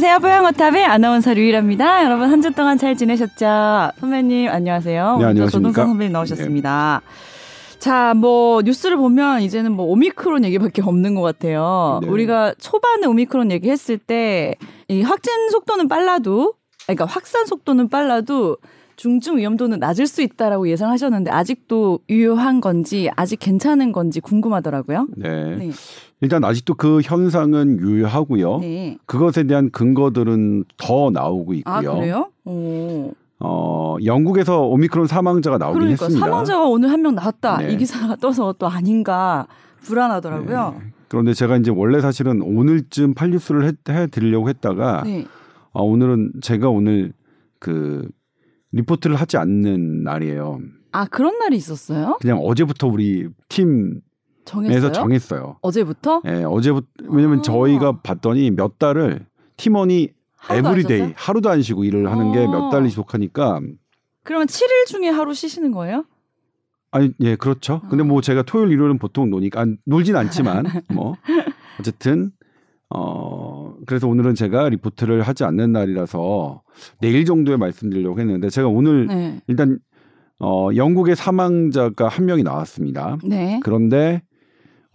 안녕하세요. 뽀양어탑의 아나운서 류일합니다. 여러분 한 주 동안 잘 지내셨죠? 선배님 안녕하세요. 네, 안녕하십니까? 조동선 선배님 나오셨습니다. 자, 뭐 뉴스를 보면 이제는 뭐 오미크론 얘기밖에 없는 것 같아요. 네. 우리가 초반에 오미크론 얘기했을 때 이 확진 속도는 빨라도, 그러니까 확산 속도는 빨라도 중증 위험도는 낮을 수 있다라고 예상하셨는데 아직도 유효한 건지 아직 괜찮은 건지 궁금하더라고요. 네. 네. 일단 아직도 그 현상은 유효하고요. 네. 그것에 대한 근거들은 더 나오고 있고요. 아 그래요? 오. 어, 영국에서 오미크론 사망자가 나오긴 그러니까 했습니다. 사망자가 오늘 한 명 나왔다 네. 이 기사가 떠서 또 아닌가 불안하더라고요. 네. 그런데 제가 이제 원래 사실은 오늘쯤 팔뉴스를 해, 해 드리려고 했다가 네. 아, 오늘은 제가 오늘 그 리포트를 하지 않는 날이에요. 아 그런 날이 있었어요? 그냥 어제부터 우리 팀에서 정했어요? 정했어요. 어제부터? 예, 어제부터 왜냐면 아. 저희가 봤더니 몇 달을 팀원이 every day? 하루도 안 쉬고 일을 하는 게 몇 어. 달이 지속하니까 그러면 7일 중에 하루 쉬시는 거예요? 아니 예 그렇죠. 근데 뭐 제가 토요일 일요일은 보통 노니까 안, 놀진 않지만 뭐 어쨌든 어 그래서 오늘은 제가 리포트를 하지 않는 날이라서 내일 정도에 말씀드리려고 했는데 제가 오늘 네. 일단 어 영국의 사망자가 한 명이 나왔습니다. 네. 그런데 어,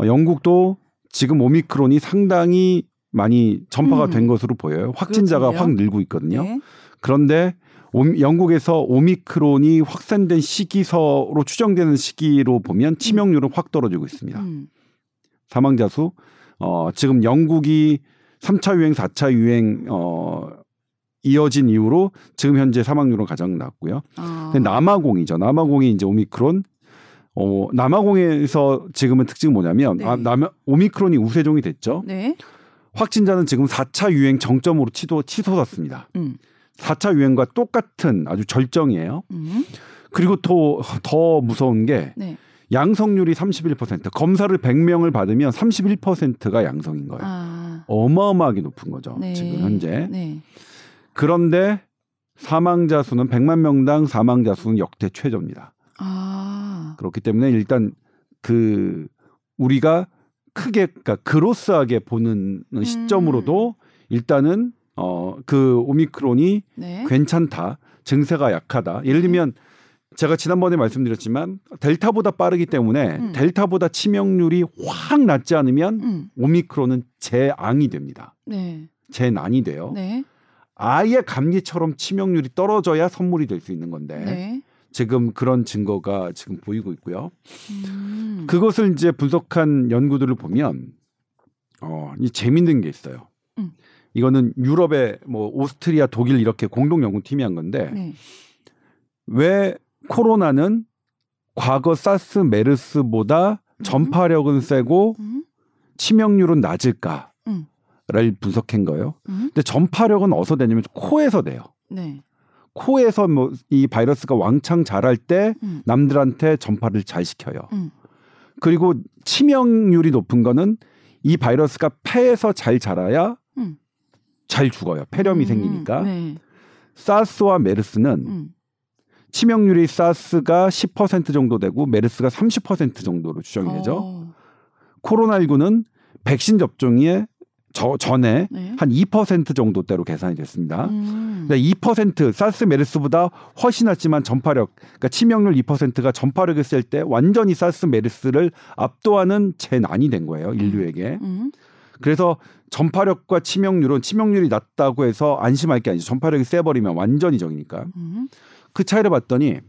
영국도 지금 오미크론이 상당히 많이 전파가 음. 된 것으로 보여요. 확진자가 그렇군요. 확 늘고 있거든요. 네. 그런데 오- 영국에서 오미크론이 확산된 시기서로 추정되는 시기로 보면 치명률은 확 떨어지고 있습니다. 음. 사망자 수 어, 지금 영국이 3차 유행, 4차 유행 어, 이어진 이후로 지금 현재 사망률은 가장 낮고요. 아. 남아공이죠. 남아공이 이제 오미크론 어, 남아공에서 지금은 특징은 뭐냐면 네. 아, 남 오미크론이 우세종이 됐죠. 네. 확진자는 지금 4차 유행 정점으로 치도 치솟았습니다. 음. 4차 유행과 똑같은 아주 절정이에요. 음. 그리고 또 더 무서운 게 네. 양성률이 31%. 검사를 100명을 받으면 31%가 양성인 거예요. 아. 어마어마하게 높은 거죠. 네. 지금 현재. 네. 그런데 사망자 수는 100만 명당 사망자 수는 역대 최저입니다. 아. 그렇기 때문에 일단 그 우리가 크게 그러니까 그로스하게 보는 음. 시점으로도 일단은 어 그 오미크론이 네. 괜찮다. 증세가 약하다. 예를 들면 제가 지난번에 말씀드렸지만 델타보다 빠르기 때문에 음. 델타보다 치명률이 확 낮지 않으면 음. 오미크론은 재앙이 됩니다. 네. 재난이 돼요. 네. 아예 감기처럼 치명률이 떨어져야 선물이 될 수 있는 건데 네. 지금 그런 증거가 지금 보이고 있고요. 음. 그것을 이제 분석한 연구들을 보면 어, 이 재밌는 게 있어요. 음. 이거는 유럽의 뭐 오스트리아, 독일 이렇게 공동 연구팀이 한 건데 네. 왜 코로나는 과거 사스 메르스보다 전파력은 세고 음. 치명률은 낮을까를 음. 분석한 거예요. 음. 근데 전파력은 어디서 되냐면 코에서 돼요. 네. 코에서 뭐 이 바이러스가 왕창 자랄 때 음. 남들한테 전파를 잘 시켜요. 음. 그리고 치명률이 높은 거는 이 바이러스가 폐에서 잘 자라야 음. 잘 죽어요. 폐렴이 음. 생기니까. 네. 사스와 메르스는 음. 치명률이 사스가 10% 정도 되고 메르스가 30% 정도로 추정이 되죠. 어. 코로나19는 백신 접종에 저 전에 네. 한2% 정도대로 계산이 됐습니다. 음. 그러니까 2% 사스 메르스보다 훨씬 낮지만 전파력, 그러니까 치명률 2%가 전파력을 쓸 때 완전히 사스 메르스를 압도하는 재난이 된 거예요 인류에게. 음. 그래서 전파력과 치명률은 치명률이 낮다고 해서 안심할 게 아니죠. 전파력이 세버리면 완전히 적이니까. 음. 그 차이를 봤더니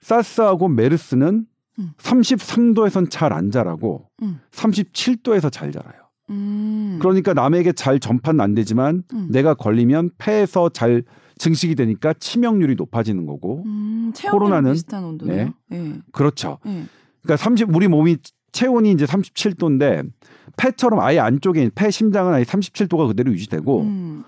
사스하고 메르스는 음. 33도에선 잘 안 자라고 음. 37도에서 잘 자라요. 음. 그러니까 남에게 잘 전파는 안 되지만 음. 내가 걸리면 폐에서 잘 증식이 되니까 치명률이 높아지는 거고 음, 코로나는- 비슷한 온도네요. 네. 그렇죠. 네. 그러니까 30 우리 몸이 체온이 이제 37도인데 폐처럼 아예 안쪽에 폐 심장은 아예 37도가 그대로 유지되고 음.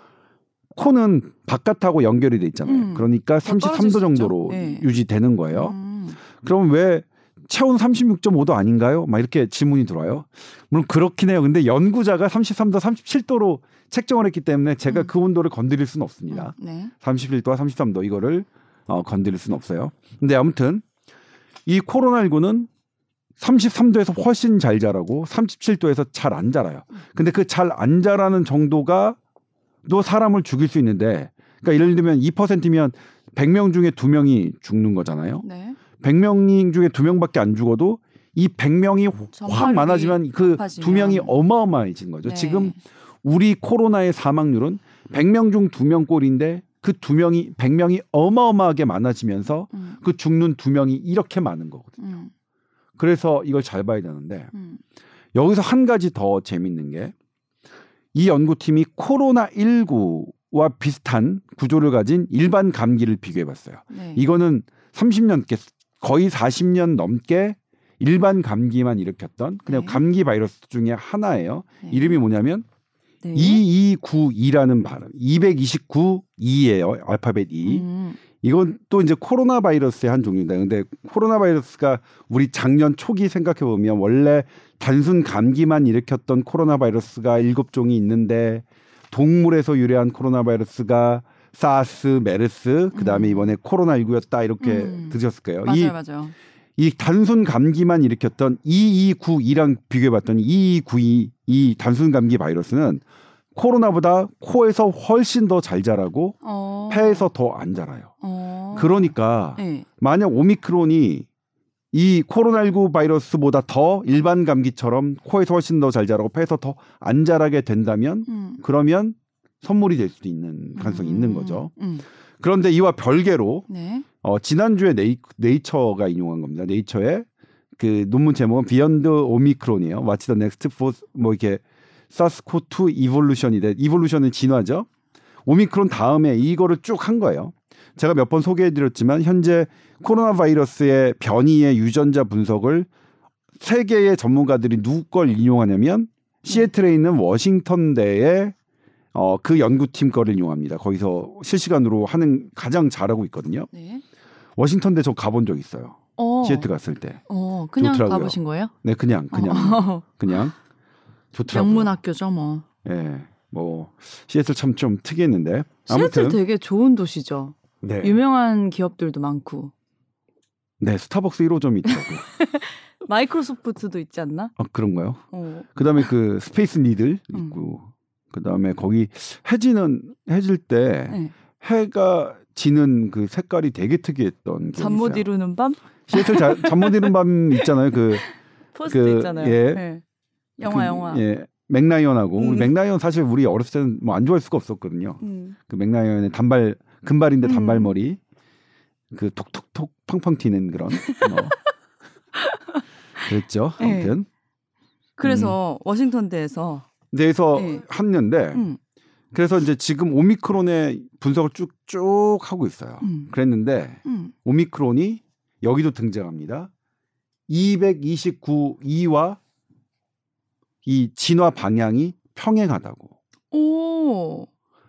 코는 바깥하고 연결이 돼 있잖아요. 음. 그러니까 더 떨어질 33도 수 정도로. 네. 유지되는 거예요. 음. 그럼 왜 체온 36.5도 아닌가요? 막 이렇게 질문이 들어와요. 물론 그렇긴 해요. 근데 연구자가 33도, 37도로 책정을 했기 때문에 제가 음. 그 온도를 건드릴 수는 없습니다. 네. 31도와 33도 이거를 어, 건드릴 수는 없어요. 근데 아무튼 이 코로나19는 33도에서 훨씬 잘 자라고 37도에서 잘 안 자라요. 근데 그 잘 안 자라는 정도가 사람을 죽일 수 있는데 그러니까 예를 들면 2%면 100명 중에 2명이 죽는 거잖아요. 네. 100명 중에 2명밖에 안 죽어도 이 100명이 확 많아지면 그 높아지면. 두 명이 어마어마해진 거죠. 네. 지금 우리 코로나의 사망률은 100명 중 2명 꼴인데 그두 명이 100명이 어마어마하게 많아지면서 음, 그 죽는 두 명이 이렇게 많은 거거든요. 음, 그래서 이걸 잘 봐야 되는데 음. 여기서 한 가지 더 재밌는 게 이 연구팀이 코로나 19와 비슷한 구조를 가진 일반 감기를 비교해 봤어요. 네. 이거는 30년 거의 40년 넘게 일반 감기만 일으켰던 그냥 네. 감기 바이러스 중에 하나예요. 네. 이름이 뭐냐면 네. 2292라는 발음. 229이에요. 알파벳 2. 음, 이건 또 이제 코로나 바이러스의 한 종류입니다. 근데 코로나 바이러스가 우리 작년 초기 생각해 보면 원래 단순 감기만 일으켰던 코로나 바이러스가 일곱 종이 있는데 동물에서 유래한 코로나 바이러스가 사스, 메르스, 그다음에 음. 이번에 코로나 19였다 이렇게 음. 들으셨을 거예요. 맞아요, 이, 맞아요. 이 단순 감기만 일으켰던 2292랑 비교해 봤더니 2292 이 단순 감기 바이러스는 코로나보다 코에서 훨씬 더 잘 자라고 어. 폐에서 더 안 자라요. 어. 그러니까 네. 만약 오미크론이 이 코로나19 바이러스보다 더 일반 감기처럼 코에서 훨씬 더 잘 자라고 폐에서 더 안 자라게 된다면 음. 그러면 선물이 될 수도 있는 가능성이 있는 거죠. 음. 그런데 이와 별개로 네. 어, 지난주에 네이, 네이처가 인용한 겁니다. 네이처의 그 논문 제목은 Beyond Omicron이에요. What's the next for 뭐 이렇게 사스코2 이볼루션이 돼. 이볼루션은 진화죠. 오미크론 다음에 이거를 쭉 한 거예요. 제가 몇 번 소개해 드렸지만 현재 코로나 바이러스의 변이의 유전자 분석을 세계의 전문가들이 누구 걸 인용하냐면 시애틀에 있는 워싱턴대의 어, 그 연구팀 거를 인용합니다. 거기서 실시간으로 하는 가장 잘하고 있거든요. 네. 워싱턴 대 저 가본 적 있어요. 어. 시애틀 갔을 때. 어, 그냥 좋더라고요. 가보신 거예요? 네, 그냥 그냥 어. 그냥 좋더라고요. 명문 학교죠, 뭐. 예. 뭐 시애틀 참 좀 특이했는데 시애틀 아무튼 되게 좋은 도시죠. 네. 유명한 기업들도 많고. 네, 스타벅스 1호점이 있더라고요. 마이크로소프트도 있지 않나? 아, 그런가요? 어. 그다음에 그 스페이스 니들 음. 있고 그다음에 거기 해지는 해질 때 네. 해가 지는 그 색깔이 되게 특이했던 잠 못. 이루는 밤? 시애틀 잠못 이루는 밤 있잖아요. 그 포스터 그, 있잖아요. 예. 네. 영화 그, 영화. 예. 맥라이언하고 음. 맥라이언 사실 우리 어렸을 때는 뭐 안 좋아할 수가 없었거든요. 음. 그 맥라이언의 단발 금발인데 음. 단발머리 그 톡톡톡 팡팡 튀는 그런 어. 그랬죠. 네. 아무튼 그래서 워싱턴 대에서 그래서 네. 했는데 음. 그래서 이제 지금 오미크론의 분석을 쭉쭉 하고 있어요. 음. 그랬는데 음. 오미크론이 여기도 등장합니다. 229.2와 이 진화 방향이 평행하다고. 오.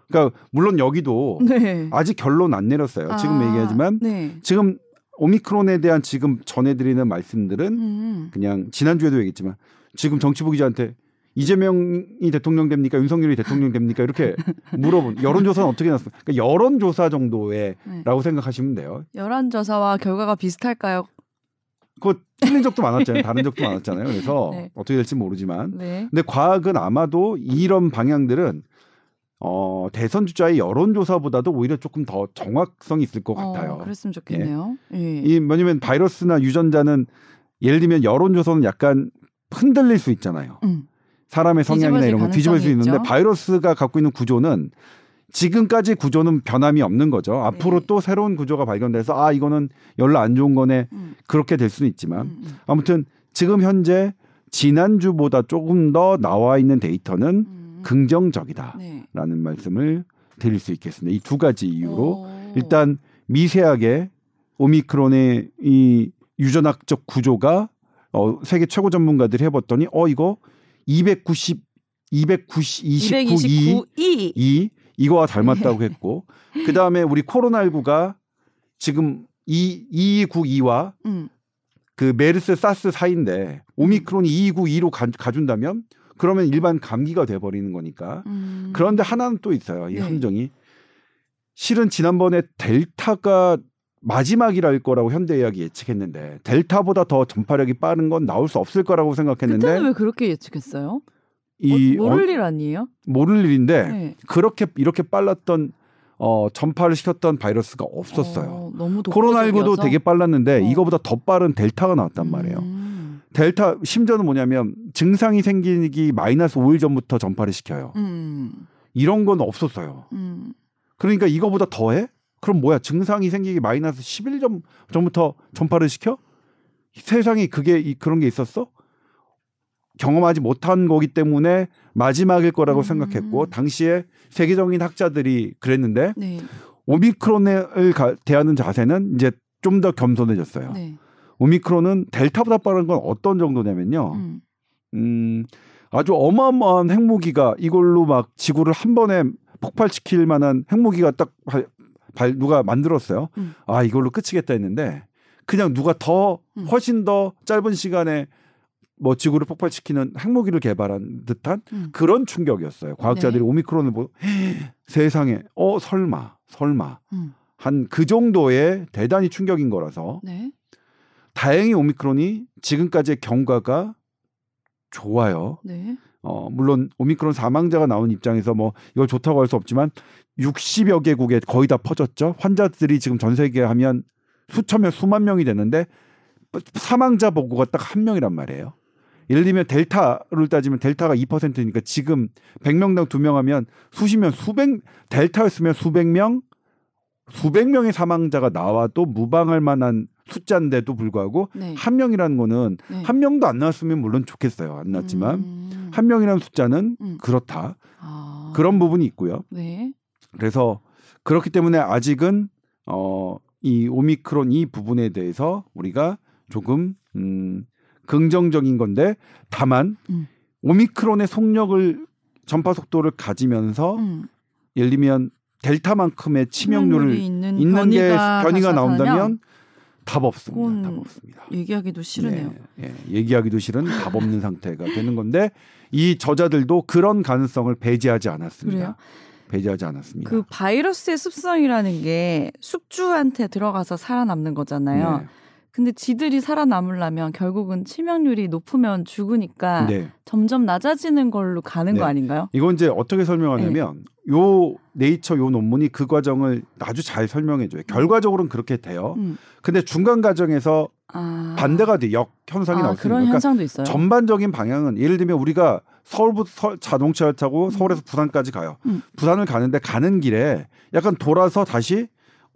그러니까 물론 여기도 네. 아직 결론 안 내렸어요. 지금 아, 얘기하지만 네. 지금 오미크론에 대한 지금 전해드리는 말씀들은 음. 그냥 지난주에도 얘기했지만 지금 정치부 기자한테 이재명이 대통령 됩니까 윤석열이 대통령 됩니까 이렇게 물어본 여론조사는 어떻게 났습니까? 그러니까 여론조사 정도의라고 네. 생각하시면 돼요. 여론조사와 결과가 비슷할까요? 그거 틀린 적도 많았잖아요. 다른 적도 많았잖아요. 그래서 네. 어떻게 될지 모르지만 네. 근데 과학은 아마도 이런 방향들은 어, 대선 주자의 여론조사보다도 오히려 조금 더 정확성이 있을 것 같아요. 어, 그랬으면 좋겠네요. 예. 이 뭐냐면 바이러스나 유전자는 예를 들면 여론조사는 약간 흔들릴 수 있잖아요. 음. 사람의 성향이나 이런 거 뒤집을 수 있는데 있죠. 바이러스가 갖고 있는 구조는 지금까지 구조는 변함이 없는 거죠. 앞으로 네. 또 새로운 구조가 발견돼서 아 이거는 열로 안 좋은 거네 음. 그렇게 될 수는 있지만 음, 음. 아무튼 지금 현재 지난주보다 조금 더 나와 있는 데이터는 음. 긍정적이다라는 네. 말씀을 드릴 수 있겠습니다. 이 두 가지 이유로 오. 일단 미세하게 오미크론의 이 유전학적 구조가 어, 세계 최고 전문가들이 해봤더니 어 이거 290 290 29 229이 2 이거와 닮았다고 했고 그 다음에 우리 코로나19가 지금 2 2292와 음. 그 메르스 사스 사이인데 오미크론이 2292로 가, 가준다면 그러면 일반 감기가 돼 버리는 거니까 음. 그런데 하나는 또 있어요 이 네. 함정이 실은 지난번에 델타가 마지막이랄 거라고 현대의학이 예측했는데 델타보다 더 전파력이 빠른 건 나올 수 없을 거라고 생각했는데 그때는 왜 그렇게 예측했어요? 이 어, 모를 어, 일 아니에요? 모를 일인데 네. 그렇게 이렇게 빨랐던 어, 전파를 시켰던 바이러스가 없었어요. 어, 너무 코로나19도 독보적이어서? 되게 빨랐는데 어. 이거보다 더 빠른 델타가 나왔단 말이에요. 음. 델타 심지어는 뭐냐면 증상이 생기기 마이너스 5일 전부터 전파를 시켜요. 음. 이런 건 없었어요. 음. 그러니까 이거보다 더해? 그럼 뭐야? 증상이 생기기 마이너스 10일 전, 전부터 전파를 시켜? 세상에 그게 이- 그런 게 있었어? 경험하지 못한 거기 때문에 마지막일 거라고 음. 생각했고 당시에 세계적인 학자들이 그랬는데 네. 오미크론을 가- 대하는 자세는 이제 좀 더 겸손해졌어요. 네. 오미크론은 델타보다 빠른 건 어떤 정도냐면요. 음. 음, 아주 어마어마한 핵무기가 이걸로 막 지구를 한 번에 폭발시킬 만한 핵무기가 딱 발, 발- 누가 만들었어요. 음. 아 이걸로 끝이겠다 했는데 그냥 누가 더 음. 훨씬 더 짧은 시간에 뭐 지구를 폭발시키는 핵무기를 개발한 듯한 음. 그런 충격이었어요. 과학자들이 네. 오미크론을 보고 세상에 어 설마 설마 음. 한그 정도의 대단히 충격인 거라서 네. 다행히 오미크론이 지금까지의 경과가 좋아요. 네. 어, 물론 오미크론 사망자가 나온 입장에서 뭐 이걸 좋다고 할 수 없지만 60여 개국에 거의 다 퍼졌죠. 환자들이 지금 전 세계에 하면 수천 명, 수만 명이 되는데 사망자 보고가 딱 한 명이란 말이에요. 예를 들면 델타를 따지면 델타가 2%니까 지금 100명당 2명 하면 수십 명, 수백 델타였으면 수백 명, 수백 명의 사망자가 나와도 무방할 만한 숫자인데도 불구하고 네. 한 명이라는 거는 네. 한 명도 안 나왔으면 물론 좋겠어요. 안 나왔지만 음. 한 명이라는 숫자는 음. 그렇다. 아. 그런 부분이 있고요. 네. 그래서 그렇기 때문에 아직은 어, 이 오미크론 이 부분에 대해서 우리가 조금 음, 긍정적인 건데 다만 음. 오미크론의 속력을 전파 속도를 가지면서 음. 예를 들면 델타만큼의 치명률을 있는, 있는 게 변이가 변이가 다시 나온다면 답 없습니다. 답 없습니다. 얘기하기도 싫으네요. 예, 예. 얘기하기도 싫은 답 없는 상태가 되는 건데 이 저자들도 그런 가능성을 배제하지 않았습니다. 그래요? 배제하지 않았습니다. 그 바이러스의 습성이라는 게 숙주한테 들어가서 살아남는 거잖아요. 네. 근데 지들이 살아남으려면 결국은 치명률이 높으면 죽으니까 네. 점점 낮아지는 걸로 가는 네. 거 아닌가요? 이건 이제 어떻게 설명하냐면 요 네이처 요 논문이 그 과정을 아주 잘 설명해 줘요. 결과적으로는 그렇게 돼요. 음. 근데 중간 과정에서 아. 반대가 돼. 역 현상이 아, 나올 수 있는 거니까 현상도 있어요. 전반적인 방향은 예를 들면 우리가 서울부터 서- 자동차를 타고 서울에서 부산까지 가요. 음. 부산을 가는데 가는 길에 약간 돌아서 다시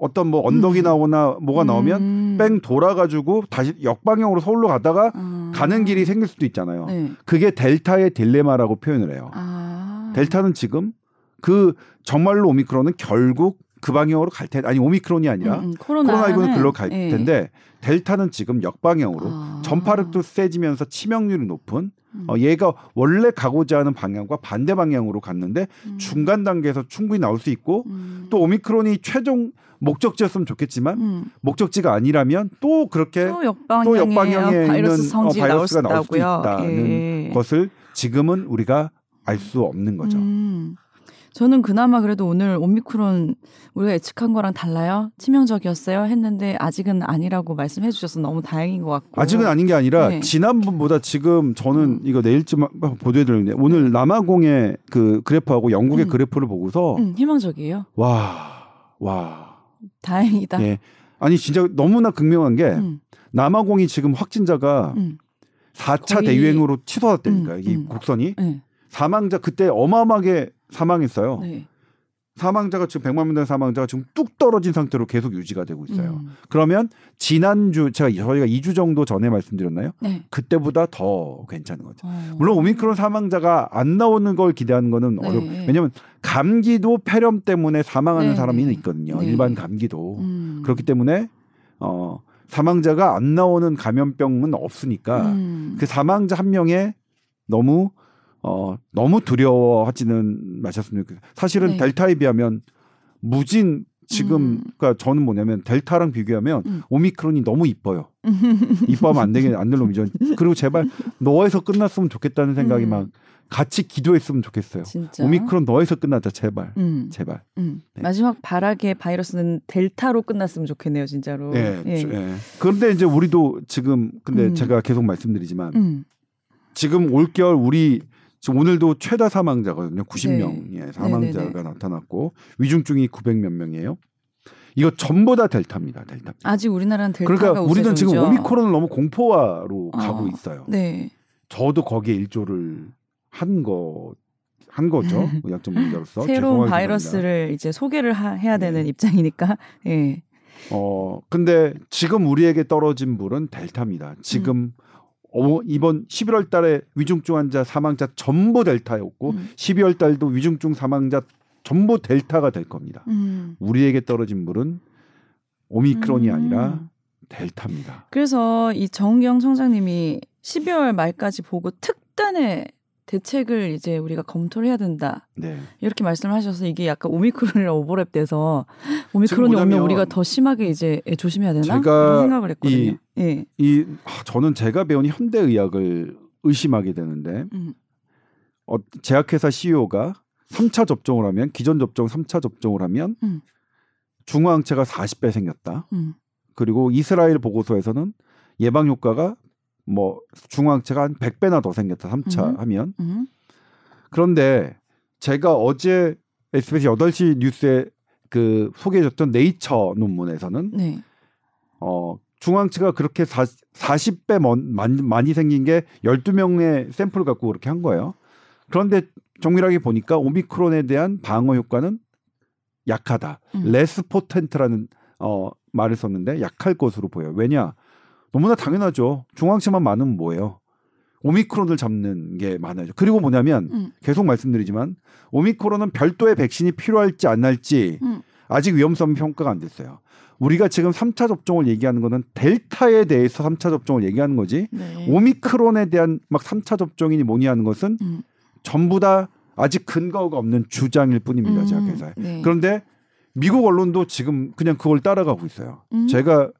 어떤 뭐 언덕이 음. 나오나 뭐가 나오면 음. 뺑 돌아가지고 다시 역방향으로 서울로 가다가 아. 가는 길이 생길 수도 있잖아요. 네. 그게 델타의 딜레마라고 표현을 해요. 아. 델타는 지금 그 정말로 오미크론은 결국 그 방향으로 갈 텐데 아니 오미크론이 아니라 음, 음. 코로나는 코로나19는 글로 갈 예. 텐데 델타는 지금 역방향으로 아. 전파력도 세지면서 치명률이 높은 음. 어, 얘가 원래 가고자 하는 방향과 반대 방향으로 갔는데 음. 중간 단계에서 충분히 나올 수 있고 음. 또 오미크론이 최종 목적지였으면 좋겠지만 음. 목적지가 아니라면 또 그렇게 또 또 역방향에 바이러스 있는 어, 바이러스가 수 나올 있다고요. 있다는 예. 것을 지금은 우리가 알 수 없는 거죠. 음. 저는 그나마 그래도 오늘 오미크론 우리가 예측한 거랑 달라요? 치명적이었어요? 했는데 아직은 아니라고 말씀해 주셔서 너무 다행인 것 같고. 아직은 아닌 게 아니라 네. 지난번보다 지금 저는 음. 이거 내일쯤 보도해 드리는데 오늘 남아공의 그 그래프하고 영국의 음. 그래프를 보고서 음, 희망적이에요. 와, 와. 다행이다. 예. 아니 진짜 너무나 극명한 게 음, 남아공이 지금 확진자가 음, 4차 거의- 대유행으로 치솟았다니까 음, 이 음. 곡선이 네, 사망자 그때 어마어마하게 사망했어요. 네. 사망자가 지금 100만 명된 사망자가 지금 뚝 떨어진 상태로 계속 유지가 되고 있어요. 음, 그러면 지난주 제가 저희가 2주 정도 전에 말씀드렸나요? 네. 그때보다 더 괜찮은 거죠. 어. 물론 오미크론 사망자가 안 나오는 걸 기대하는 거는 네. 어렵. 왜냐하면 감기도 폐렴 때문에 사망하는 네, 사람이 네. 있거든요. 네. 일반 감기도 음. 그렇기 때문에 어 사망자가 안 나오는 감염병은 없으니까 음. 그 사망자 한 명에 너무 어 너무 두려워하지는 마셨으면 좋겠어요. 사실은 네. 델타에 비하면 무진 지금 음. 그러니까 저는 뭐냐면 델타랑 비교하면 음. 오미크론이 너무 이뻐요. 이뻐하면 안 되게 안될 놈이죠. 그리고 제발 너에서 끝났으면 좋겠다는 생각이 음. 막 같이 기도했으면 좋겠어요. 진짜. 오미크론 너에서 끝나자 제발 음. 제발. 음. 네. 마지막 바라게 바이러스는 델타로 끝났으면 좋겠네요, 진짜로. 예, 예. 저- 예. 그런데 이제 우리도 지금 근데 음. 제가 계속 말씀드리지만 음. 지금 올겨울 우리 지금 오늘도 최다 사망자거든요. 90명의 사망자가 네네네. 나타났고 위중증이 900몇 명이에요. 이거 전부 다 델타입니다. 델타. 아직 우리나라는 델타가 그러니까 우리는 지금 우세종이죠. 오미크론을 너무 공포화로 어. 가고 있어요. 네. 저도 거기에 일조를 한 거, 한 거죠. 의학 전문가로서. 새로운 죄송하게 바이러스를 이제 소개를 하, 해야 되는 네. 입장이니까. 예. 어, 근데 지금 우리에게 떨어진 불은 델타입니다. 지금 어, 이번 11월 달에 위중증 환자 사망자 전부 델타였고 음. 12월 달도 위중증 사망자 전부 델타가 될 겁니다. 음. 우리에게 떨어진 불은 오미크론이 음. 아니라 델타입니다. 그래서 이 정경 청장님이 12월 말까지 보고 특단의 대책을 이제 우리가 검토를 해야 된다. 네. 이렇게 말씀을 하셔서 이게 약간 오미크론이랑 오버랩돼서 오미크론이 오면 우리가 더 심하게 이제 조심해야 되나? 제가 생각을 했거든요. 이- 예. 이 아, 저는 제가 배운 현대 의학을 의심하게 되는데 음. 어, 제약회사 CEO가 3차 접종을 하면 기존 접종 3차 접종을 하면 음. 중화항체가 40배 생겼다. 음. 그리고 이스라엘 보고서에서는 예방 효과가 뭐 중화항체가 한 100배나 더 생겼다. 3차 음. 하면. 음. 그런데 제가 어제 SBS 8시 뉴스에 그 소개해줬던 네이처 논문에서는 네. 어 중앙치가 그렇게 사, 40배 먼, 많이, 많이 생긴 게 12명의 샘플을 갖고 그렇게 한 거예요. 그런데 정밀하게 보니까 오미크론에 대한 방어 효과는 약하다. 음. less potent라는 어 말을 썼는데 약할 것으로 보여요. 왜냐? 너무나 당연하죠. 중화항체만 많으면 뭐예요? 오미크론을 잡는 게 많아요. 그리고 뭐냐면 음. 계속 말씀드리지만 오미크론은 별도의 백신이 필요할지 안 할지 음. 아직 위험성 평가가 안 됐어요. 우리가 지금 3차 접종을 얘기하는 거는 델타에 대해서 3차 접종을 얘기하는 거지 네. 오미크론에 대한 막 3차 접종이니 뭐니 하는 것은 음. 전부 다 아직 근거가 없는 주장일 뿐입니다. 음. 제약회사에. 네. 그런데 미국 언론도 지금 그냥 그걸 따라가고 있어요. 음. 제가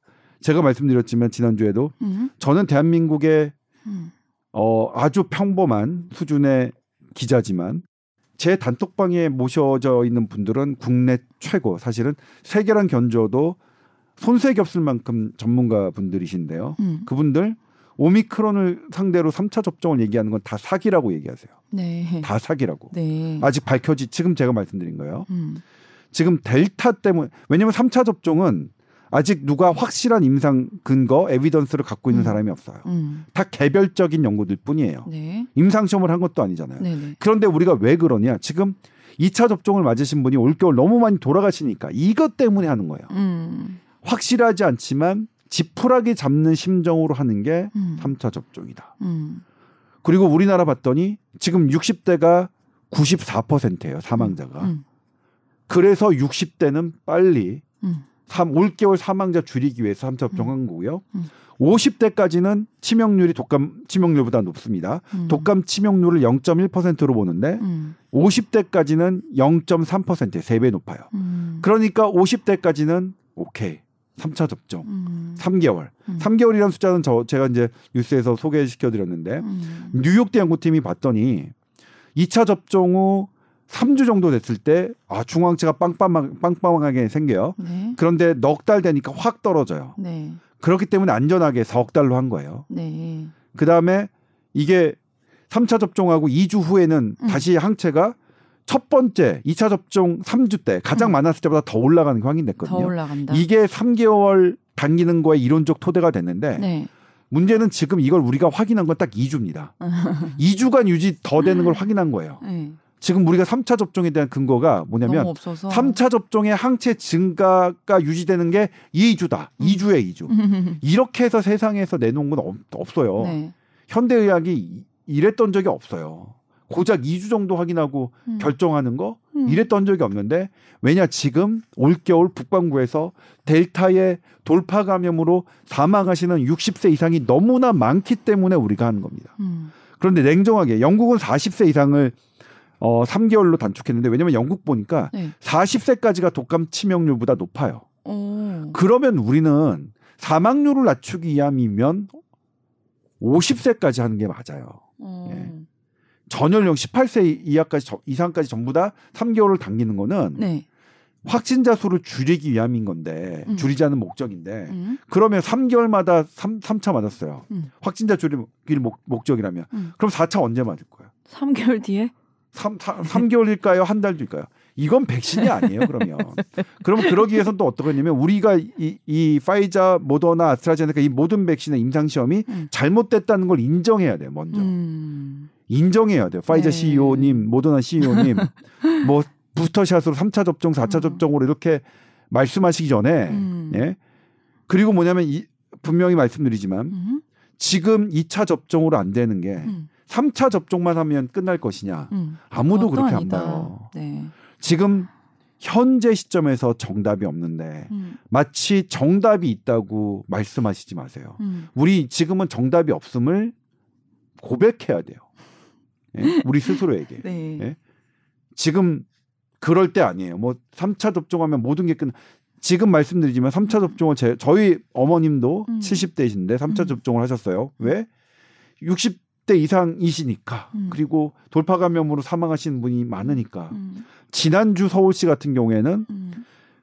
제가 말씀드렸지만 지난주에도 음. 저는 대한민국의 음. 어, 아주 평범한 수준의 기자지만 제 단톡방에 모셔져 있는 분들은 국내 최고 사실은 세계랑 견줘도 손색 없을 만큼 전문가 분들이신데요. 음. 그분들 오미크론을 상대로 3차 접종을 얘기하는 건 다 사기라고 얘기하세요. 네. 다 사기라고. 네. 아직 밝혀지 지금 제가 말씀드린 거예요. 음. 지금 델타 때문에 왜냐면 3차 접종은 아직 누가 확실한 임상 근거 에비던스를 갖고 있는 음. 사람이 없어요. 음. 다 개별적인 연구들 뿐이에요. 네. 임상 시험을 한 것도 아니잖아요. 네. 네. 그런데 우리가 왜 그러냐? 지금 2차 접종을 맞으신 분이 올겨울 너무 많이 돌아가시니까 이것 때문에 하는 거예요. 음. 확실하지 않지만 지푸라기 잡는 심정으로 하는 게 음. 3차 접종이다. 음. 그리고 우리나라 봤더니 지금 60대가 94%예요, 사망자가. 음. 그래서 60대는 빨리 음. 3, 올겨울 사망자 줄이기 위해서 3차 접종한 거고요. 음. 50대까지는 치명률이 독감 치명률보다 높습니다. 음. 독감 치명률을 0.1%로 보는데 음. 50대까지는 0.3% 3배 높아요. 음. 그러니까 50대까지는 오케이. 3차 접종. 음. 3개월. 음. 3개월이라는 숫자는 저 제가 이제 뉴스에서 소개시켜 드렸는데 음. 뉴욕대 연구팀이 봤더니 2차 접종 후 3주 정도 됐을 때 아, 중앙체가 빵빵하게, 빵빵하게 생겨요. 네. 그런데 넉 달 되니까 확 떨어져요. 네. 그렇기 때문에 안전하게 4억 달로 한 거예요. 네. 그 다음에 이게 3차 접종하고 2주 후에는 음. 다시 항체가 첫 번째 2차 접종 3주 때 가장 음. 많았을 때보다 더 올라가는 게더 확인됐거든요. 올라간다. 이게 3개월 당기는 거에 이론적 토대가 됐는데 네. 문제는 지금 이걸 우리가 확인한 건 딱 2주입니다. 2주간 유지 더 되는 걸 확인한 거예요. 네. 지금 우리가 3차 접종에 대한 근거가 뭐냐면 너무 없어서. 3차 접종의 항체 증가가 유지되는 게 2주다. 음. 2주에 2주. 이렇게 해서 세상에서 내놓은 건 없, 없어요. 네. 현대의학이 이- 이랬던 적이 없어요. 고작 2주 정도 확인하고 음. 결정하는 거 음. 이랬던 적이 없는데 왜냐 지금 올겨울 북반구에서 델타의 돌파 감염으로 사망하시는 60세 이상이 너무나 많기 때문에 우리가 하는 겁니다. 음. 그런데 냉정하게 영국은 40세 이상을 어 3개월로 단축했는데 왜냐면 영국 보니까 네. 40세까지가 독감 치명률보다 높아요. 오. 그러면 우리는 사망률을 낮추기 위함이면 50세까지 하는 게 맞아요. 어. 예. 전연령 18세 이하까지 저- 이상까지 전부 다 3개월을 당기는 거는 네. 확진자 수를 줄이기 위함인 건데 음. 줄이자는 목적인데 음. 그러면 3개월마다 3, 삼차 맞았어요. 음. 확진자 줄이기 목, 목적이라면 음. 그럼 4차 언제 맞을 거야? 3개월 뒤에 3, 3, 개월일까요 한 달일까요? 이건 백신이 아니에요, 그러면. 그러면 그러기 위해서는 또 어떻게 하냐면 우리가 이, 이 파이자, 모더나, 아스트라제네카 이 모든 백신의 임상 시험이 음. 잘못됐다는 걸 인정해야 돼요, 먼저. 음. 인정해야 돼요. 파이자 네. CEO님, 모더나 CEO님, 뭐 부스터샷으로 3차 접종, 4차 음. 접종으로 이렇게 말씀하시기 전에, 음. 예. 그리고 뭐냐면 이, 분명히 말씀드리지만 음. 지금 2차 접종으로 안 되는 게 음. 3차 접종만 하면 끝날 것이냐. 음. 아무도 그렇게. 안 봐요. 네. 지금 현재 시점에서 정답이 없는데 음. 마치 정답이 있다고 말씀하시지 마세요. 음. 우리 지금은 정답이 없음을 고백해야 돼요. 예? 우리 스스로에게. 네. 예? 지금 그럴 때 아니에요. 뭐 3차 접종하면 모든 게 끝. 지금 말씀드리지만 3차 접종을 제, 저희 어머님도 음. 70대이신데 3차 음. 접종을 하셨어요. 왜? 60 대 이상이시니까. 음. 그리고 돌파 감염으로 사망하시는 분이 많으니까. 음. 지난주 서울시 같은 경우에는 음.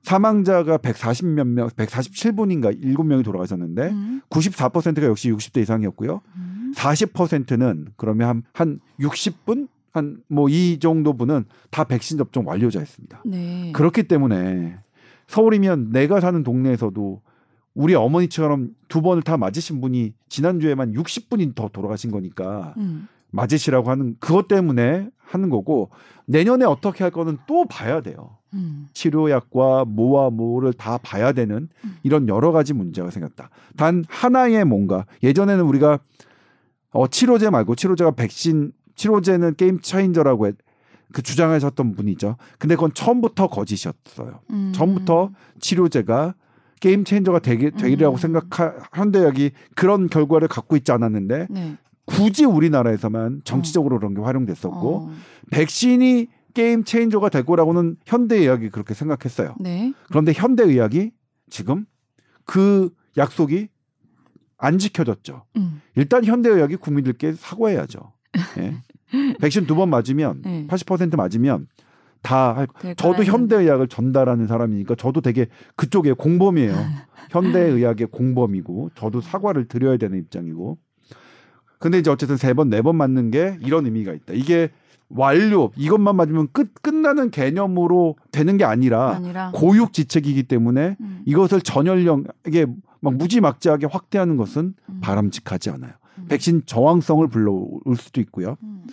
사망자가 140몇 명, 147분인가 7명이 돌아가셨는데 음. 94%가 역시 60대 이상이었고요. 음. 40%는 그러면 한, 한 60분? 한 뭐 이 정도 분은 다 백신 접종 완료자였습니다. 네. 그렇기 때문에 서울이면 내가 사는 동네에서도 우리 어머니처럼 두 번을 다 맞으신 분이 지난주에만 60분이 더 돌아가신 거니까 음. 맞으시라고 하는 그것 때문에 하는 거고 내년에 어떻게 할 거는 또 봐야 돼요. 음. 치료약과 뭐와 뭐를 다 봐야 되는 이런 여러 가지 문제가 생겼다. 단 하나의 뭔가 예전에는 우리가 어 치료제 말고 치료제가 백신 치료제는 게임 차인저라고 했, 그 주장하셨던 분이죠. 근데 그건 처음부터 거짓이었어요. 음. 처음부터 치료제가 게임 체인저가 되게 되리라고 음. 생각하 현대약이 그런 결과를 갖고 있지 않았는데 네. 굳이 우리나라에서만 정치적으로 그런 게 활용됐었고 어. 백신이 게임 체인저가 될 거라고는 현대의학이 그렇게 생각했어요. 네. 그런데 현대의학이 지금 그 약속이 안 지켜졌죠. 음. 일단 현대의학이 국민들께 사과해야죠. 예. 백신 두 번 맞으면 네. 80% 맞으면 다 할. 될 저도 현대의학을 전달하는 사람이니까 저도 되게 그쪽에 공범이에요. 현대의학의 공범이고 저도 사과를 드려야 되는 입장이고. 근데 이제 어쨌든 세 번 네 번 맞는 게 이런 의미가 있다. 이게 완료 이것만 맞으면 끝 끝나는 개념으로 되는 게 아니라 아니라 고육지책이기 때문에 음. 이것을 전연령에게 막 무지막지하게 확대하는 것은 음. 바람직하지 않아요. 음. 백신 저항성을 불러올 수도 있고요. 음.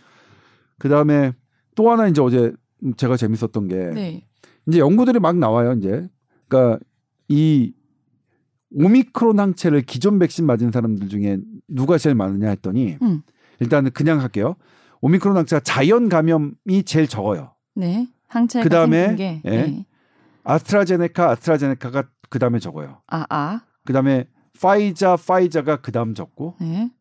그 다음에 또 하나 이제 어제 제가 재밌었던 게 네. 이제 연구들이 막 나와요. 이제 그러니까 이 오미크론 항체를 기존 백신 맞은 사람들 중에 누가 제일 많으냐 했더니 음. 일단은 그냥 할게요. 오미크론 항체가 자연 감염이 제일 적어요. 네. 항체가 그다음에, 생긴 게 예. 네. 아스트라제네카 아스트라제네카가 그 다음에 적어요. 아, 아. 그 다음에 파이자 파이자가 그 다음 적고 네.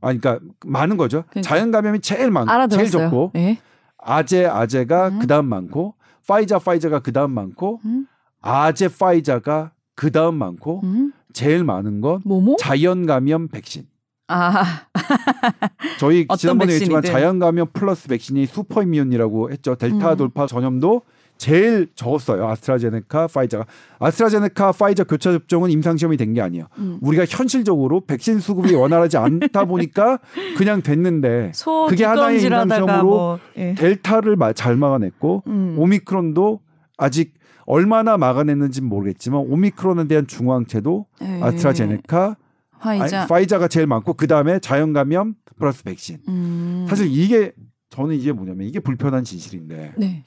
아 그러니까 많은 거죠. 그러니까. 자연 감염이 제일 많 제일. 적고 네. 아제 아제가 음. 그 다음 많고 파이자 파이자가 그 다음 많고 음. 아제 파이자가 그 다음 많고 음. 제일 많은 건 뭐뭐? 자연 감염 백신. 아. 저희 지난번에 했지만 백신이든. 자연 감염 플러스 백신이 슈퍼 이뮨이라고 했죠. 델타 음. 돌파 전염도 제일 적었어요. 아스트라제네카, 파이자가. 아스트라제네카, 파이자 교차 접종은 임상 시험이 된 게 아니에요. 음. 우리가 현실적으로 백신 수급이 원활하지 않다 보니까 그냥 됐는데 소 그게 하나의 뒷검질하다가 임상 시험으로 뭐 예. 델타를 마- 잘 막아냈고 음. 오미크론도 아직 얼마나 막아냈는지는 모르겠지만 오미크론에 대한 중화항체도 예. 아스트라제네카, 화이자. 아니, 파이자가 제일 많고 그 다음에 자연 감염 플러스 백신. 음. 사실 이게 저는 이게 뭐냐면 이게 불편한 진실인데 네.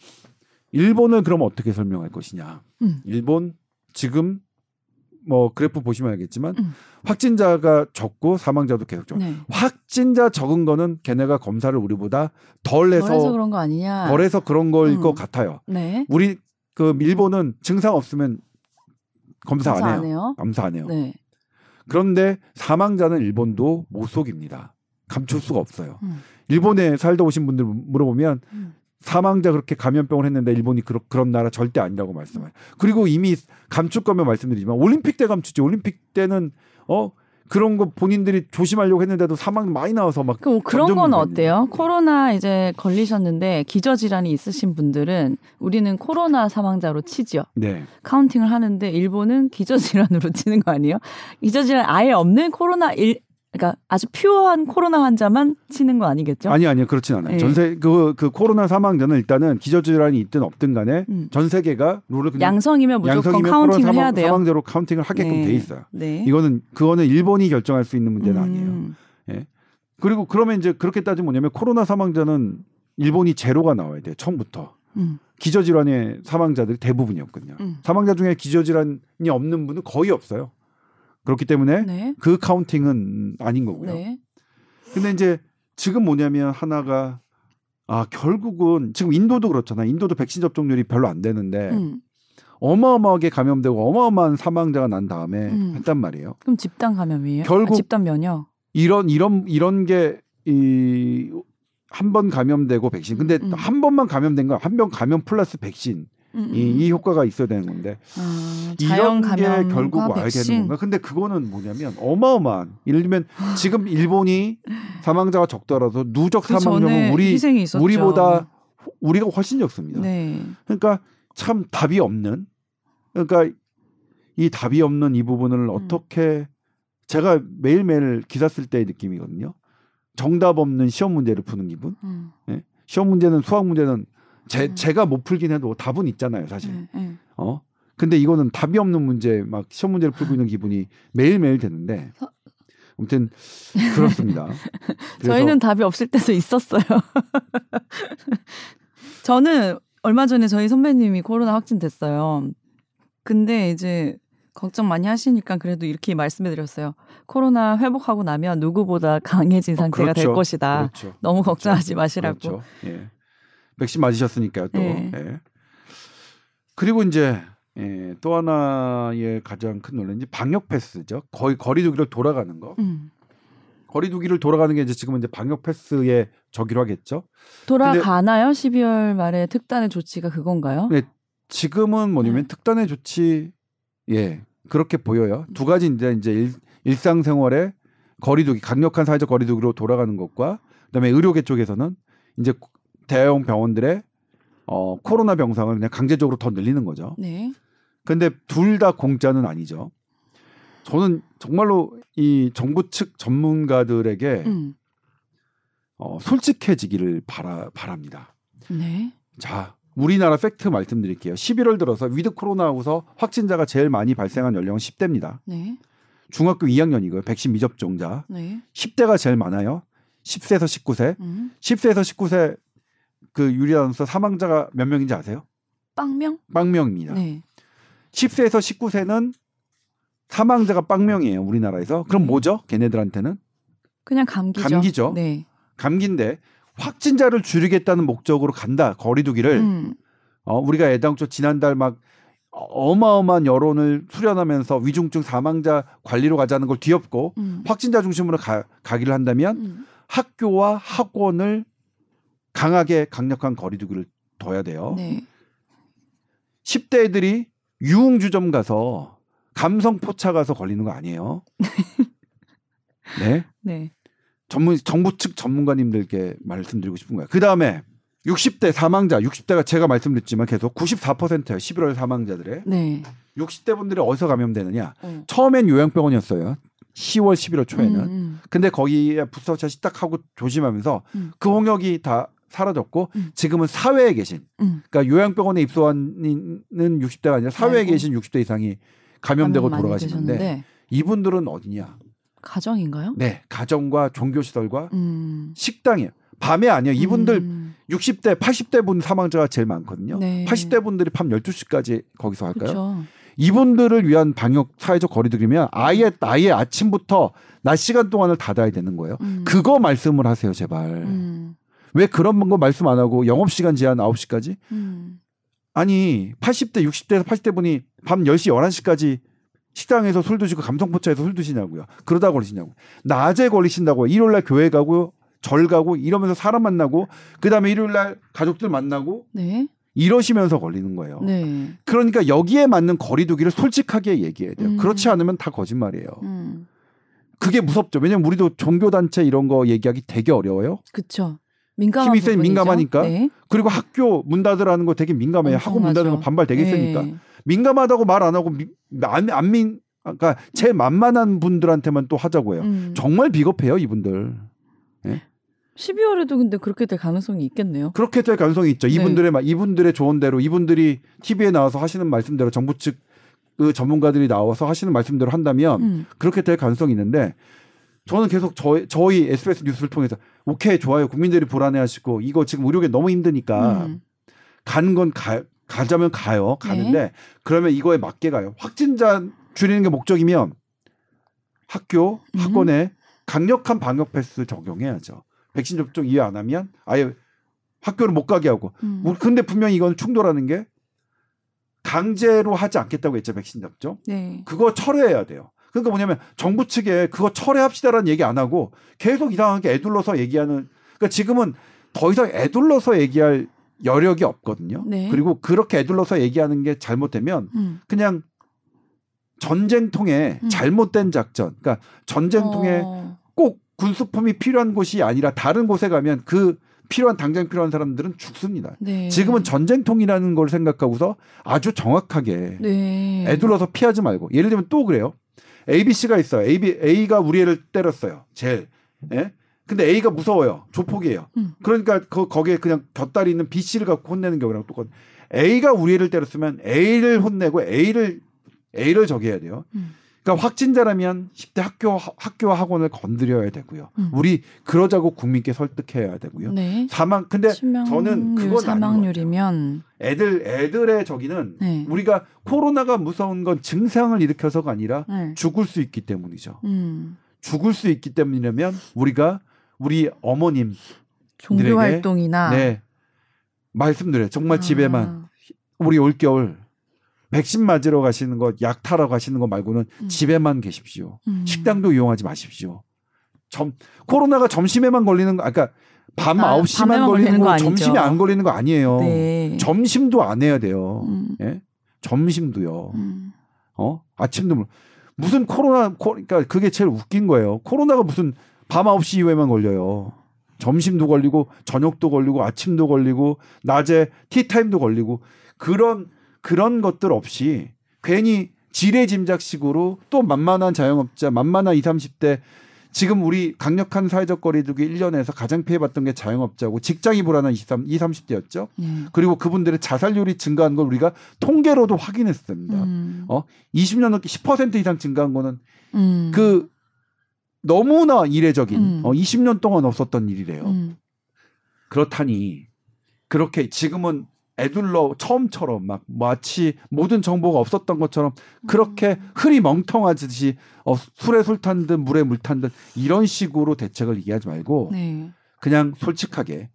일본을 그럼 어떻게 설명할 것이냐. 음. 일본 지금 뭐 그래프 보시면 알겠지만 음. 확진자가 적고 사망자도 계속 적고 네. 확진자 적은 거는 걔네가 검사를 우리보다 덜 해서 그래서 그런 거 아니냐? 덜 해서 그런 거일 음. 것 같아요. 네. 우리 그 일본은 증상 없으면 검사, 검사 안안 해요. 해요? 검사 안 해요. 네. 그런데 사망자는 일본도 모속입니다. 감출 수가 없어요. 음. 일본에 살다 오신 분들 물어보면 음. 사망자 그렇게 감염병을 했는데 일본이 그런 그런 나라 절대 아니라고 말씀해요. 그리고 이미 거면 말씀드리지만 올림픽 때 감추지. 올림픽 때는 어 그런 거 본인들이 조심하려고 했는데도 사망 많이 나와서 막 그 그런 건 어때요? 코로나 이제 걸리셨는데 기저 질환이 있으신 분들은 우리는 코로나 사망자로 치죠. 네. 카운팅을 하는데 일본은 기저 질환으로 치는 거 아니에요? 기저 질환 아예 없는 코로나 일 그러니까 아주 pure한 코로나 환자만 치는 거 아니겠죠? 아니 아니요 그렇진 않아요. 네. 전세 그, 그 코로나 사망자는 일단은 기저질환이 있든 없든 간에 음. 전 세계가 룰을 양성이면 무조건 양성이면 counting을 코로나 해야 사망, 돼요. 사망자로 counting을 하게끔 네. 돼 있어요. 네. 이거는 그거는 일본이 결정할 수 있는 문제는 음. 아니에요. 그리고 그러면 이제 그렇게 따지면 뭐냐면 코로나 사망자는 일본이 제로가 나와야 돼요. 처음부터. 음. 기저질환의 사망자들이 대부분이었거든요. 음. 사망자 중에 기저질환이 없는 분은 거의 없어요. 그렇기 때문에 네. 그 카운팅은 아닌 거고요. 네. 근데 이제 지금 뭐냐면 하나가 아 결국은 지금 인도도 그렇잖아. 인도도 백신 접종률이 별로 안 되는데 음. 어마어마하게 감염되고 어마어마한 사망자가 난 다음에 음. 했단 말이에요. 그럼 집단 감염이에요? 결국- 아, 집단 면역. 이런 이런 이런 게 이 한 번 감염되고 백신. 근데 음, 음. 한 번만 감염된 거 한 번 감염 플러스 백신 음, 이, 이 효과가 있어야 되는 건데 아, 이런 게 결국 와야 백신. 되는 건가? 근데 그거는 뭐냐면 어마어마한 예를 들면 지금 일본이 사망자가 적더라도 누적 사망률은 우리. 우리보다 우리가 훨씬 적습니다. 네. 그러니까 참 답이 없는 그러니까 이 답이 없는 이 부분을 어떻게 제가 매일매일 기사 쓸 때의 느낌이거든요. 정답 없는 시험 문제를 푸는 기분. 음. 예? 시험 문제는 수학 문제는 제, 음. 제가 못 풀긴 해도 답은 있잖아요, 사실. 네, 네. 어? 근데 이거는 답이 없는 문제 막 시험 문제를 풀고 있는 기분이 매일매일 드는데 아무튼 그렇습니다. 저희는 답이 없을 때도 있었어요. 저는 얼마 전에 저희 선배님이 코로나 확진됐어요. 근데 이제 걱정 많이 하시니까 그래도 이렇게 말씀해 드렸어요. 코로나 회복하고 나면 누구보다 강해진 상태가 될 그렇죠. 것이다. 그렇죠. 너무 걱정하지 마시라고. 그렇죠. 예. 백신 맞으셨으니까요, 또. 네. 예. 그리고 이제 예, 또 하나의 가장 큰 논란이 방역 패스죠. 거의 거리두기를 돌아가는 거. 음. 거리두기를 돌아가는 게 이제 지금은 이제 방역 패스에 적기로 하겠죠. 돌아가나요? 12월 말에 특단의 조치가 그건가요? 네. 지금은 뭐냐면 네. 특단의 조치 예 그렇게 보여요. 두 가지 이제 이제 일, 일상생활에 거리두기 강력한 사회적 거리두기로 돌아가는 것과 그다음에 의료계 쪽에서는 이제 대형 병원들의 어 코로나 병상을 그냥 강제적으로 더 늘리는 거죠. 네. 근데 둘 다 공짜는 아니죠. 저는 정말로 이 정부 측 전문가들에게 음. 어, 솔직해지기를 바라, 바랍니다. 네. 자, 우리나라 팩트 말씀드릴게요. 11월 들어서 위드 코로나 하고서 확진자가 제일 많이 발생한 연령은 10대입니다. 네. 중학교 2학년이고요. 백신 미접종자. 네. 10대가 제일 많아요. 10세에서 19세. 음. 10세에서 19세 그 유리 아나운서 사망자가 몇 명인지 아세요? 빵명? 빵명입니다. 네. 10세에서 19세는 사망자가 빵명이에요. 우리나라에서. 그럼 네. 뭐죠? 걔네들한테는 그냥 감기죠. 감기죠. 네. 감기인데 확진자를 줄이겠다는 목적으로 간다. 거리두기를. 음. 어, 우리가 애당초 지난달 막 어마어마한 여론을 수련하면서 위중증 사망자 관리로 가자는 걸 뒤엎고 음. 확진자 중심으로 가, 가기를 한다면 음. 학교와 학원을 강하게 강력한 거리두기를 둬야 돼요. 네. 10대 애들이 유흥주점 가서 감성 포차 가서 걸리는 거 아니에요. 네. 네. 전문 정부 측 전문가님들께 말씀드리고 싶은 거야. 그 다음에 60대 사망자, 60대가 제가 말씀드렸지만 계속 94%예요. 11월 사망자들의 네. 60대 분들이 어디서 감염되느냐? 어. 처음엔 요양병원이었어요. 10월, 11월 초에는. 음, 음. 근데 거기에 부스터차 시딱하고 조심하면서 음. 그 홍역이 다 사라졌고 음. 지금은 사회에 계신 음. 그러니까 요양병원에 입소하는 60대가 아니라 사회에 아이고. 계신 60대 이상이 감염되고 감염 돌아가시는데 이분들은 어디냐? 가정인가요? 네, 가정과 종교 시설과 음. 식당이에요. 밤에 아니에요. 이분들 음. 60대, 80대 분 사망자가 제일 많거든요. 네. 80대 분들이 밤 12시까지 거기서 할까요? 그렇죠. 이분들을 위한 방역 사회적 거리두기면 아예 아예 아침부터 낮 시간 동안을 닫아야 되는 거예요. 음. 그거 말씀을 하세요, 제발. 음. 왜 그런 거 말씀 안 하고 영업 시간 제한 9시까지? 음. 아니, 80대, 60대에서 80대 분이 밤 10시, 11시까지 식당에서 술 드시고 감성포차에서 술 드시냐고요. 그러다 걸리시냐고. 낮에 걸리신다고요. 일요일 날 교회 가고 절 가고 이러면서 사람 만나고 그다음에 일요일 날 가족들 만나고 네. 이러시면서 걸리는 거예요. 네. 그러니까 여기에 맞는 거리두기를 솔직하게 얘기해야 돼요. 음. 그렇지 않으면 다 거짓말이에요. 음. 그게 무섭죠. 왜냐면 우리도 종교 단체 이런 거 얘기하기 되게 어려워요. 그쵸. 민감한 힘이 센. 민감하니까. 네. 그리고 학교 문 닫으라는 거 되게 민감해요. 학원 문 닫는 거. 반발 되게 네. 세니까. 민감하다고 말 안 하고 미- 안, 안 민, 그러니까 제일 만만한 분들한테만 또 하자고 해요. 음. 정말 비겁해요, 이분들. 12월에도 근데 그렇게 될 가능성이 있겠네요. 그렇게 될 가능성이 있죠. 네. 이분들의 마- 이분들의 조언대로 이분들이 TV에 나와서 하시는 말씀대로 정부 측 그 전문가들이 나와서 하시는 말씀대로 한다면 음. 그렇게 될 가능성이 있는데 저는 계속 저희, 저희 SBS 뉴스를 통해서 오케이 좋아요 국민들이 불안해하시고 이거 지금 의료계 너무 힘드니까 음. 가는 건 가, 가자면 가요 가는데 그러면 이거에 맞게 가요 확진자 줄이는 게 목적이면 학교 음. 학원에 강력한 방역 패스 적용해야죠 백신 접종 이해 안 하면 아예 학교를 못 가게 하고 음. 근데 분명히 이건 충돌하는 게 강제로 하지 않겠다고 했죠 백신 접종 네. 그거 철회해야 돼요. 그러니까 뭐냐면 정부 측에 그거 철회합시다라는 얘기 안 하고 계속 이상하게 애둘러서 얘기하는 그러니까 지금은 더 이상 애둘러서 얘기할 여력이 없거든요. 네. 그리고 그렇게 애둘러서 얘기하는 게 잘못되면 음. 그냥 전쟁통에 음. 잘못된 작전, 그러니까 전쟁통에 어. 꼭 군수품이 필요한 곳이 아니라 다른 곳에 가면 그 필요한 당장 필요한 사람들은 죽습니다. 네. 지금은 전쟁통이라는 걸 생각하고서 아주 정확하게 네. 애둘러서 피하지 말고 예를 들면 또 그래요. A, B, C가 있어요. A, B, A가 우리 애를 때렸어요. 제일. 예? 근데 A가 무서워요. 조폭이에요. 음. 그러니까 그 거기에 그냥 곁다리 있는 B, C를 갖고 혼내는 경우랑 똑같. A가 우리 애를 때렸으면 A를 혼내고 A를 A를 저기 해야 돼요. 음. 그러니까 확진자라면 10대 학교 학교와 학원을 건드려야 되고요. 음. 우리 그러자고 국민께 설득해야 되고요. 네. 사망 근데 저는 그건 사망률이면 애들 애들의 저기는 네. 우리가 코로나가 무서운 건 증상을 일으켜서가 아니라 네. 죽을 수 있기 때문이죠. 음. 죽을 수 있기 때문이라면 우리가 우리 어머님 종교 활동이나 네 말씀드려요. 정말 아. 집에만 우리 올겨울 백신 맞으러 가시는 것, 약 타러 가시는 것 말고는 음. 집에만 계십시오. 음. 식당도 이용하지 마십시오. 점 코로나가 점심에만 걸리는 거, 아까 밤 아, 9시만 밤에만 걸리는 거. 점심에 안 걸리는 거 아니에요. 네. 점심도 안 해야 돼요. 음. 예? 점심도요. 음. 어? 아침도 물- 무슨 코로나 코, 그러니까 그게 제일 웃긴 거예요. 코로나가 무슨 밤 9시 이후에만 걸려요. 점심도 걸리고 저녁도 걸리고 아침도 걸리고 낮에 티타임도 걸리고 그런 그런 것들 없이 괜히 지레짐작식으로 또 만만한 자영업자, 만만한 20, 30대 지금 우리 강력한 사회적 거리두기 1년에서 가장 피해봤던 게 자영업자고 직장이 불안한 23, 20, 30대였죠. 네. 그리고 그분들의 자살률이 증가한 걸 우리가 통계로도 확인했습니다. 음. 어? 20년 넘게 10% 이상 증가한 거는 음. 그 너무나 이례적인 음. 어, 20년 동안 없었던 일이래요. 음. 그렇다니 그렇게 지금은 애둘러 처음처럼 막 마치 모든 정보가 없었던 것처럼 그렇게 음. 흐리 멍텅하듯이 어, 술에 술 탄 듯 물에 물 탄 듯 이런 식으로 대책을 얘기하지 말고 네. 그냥 솔직하게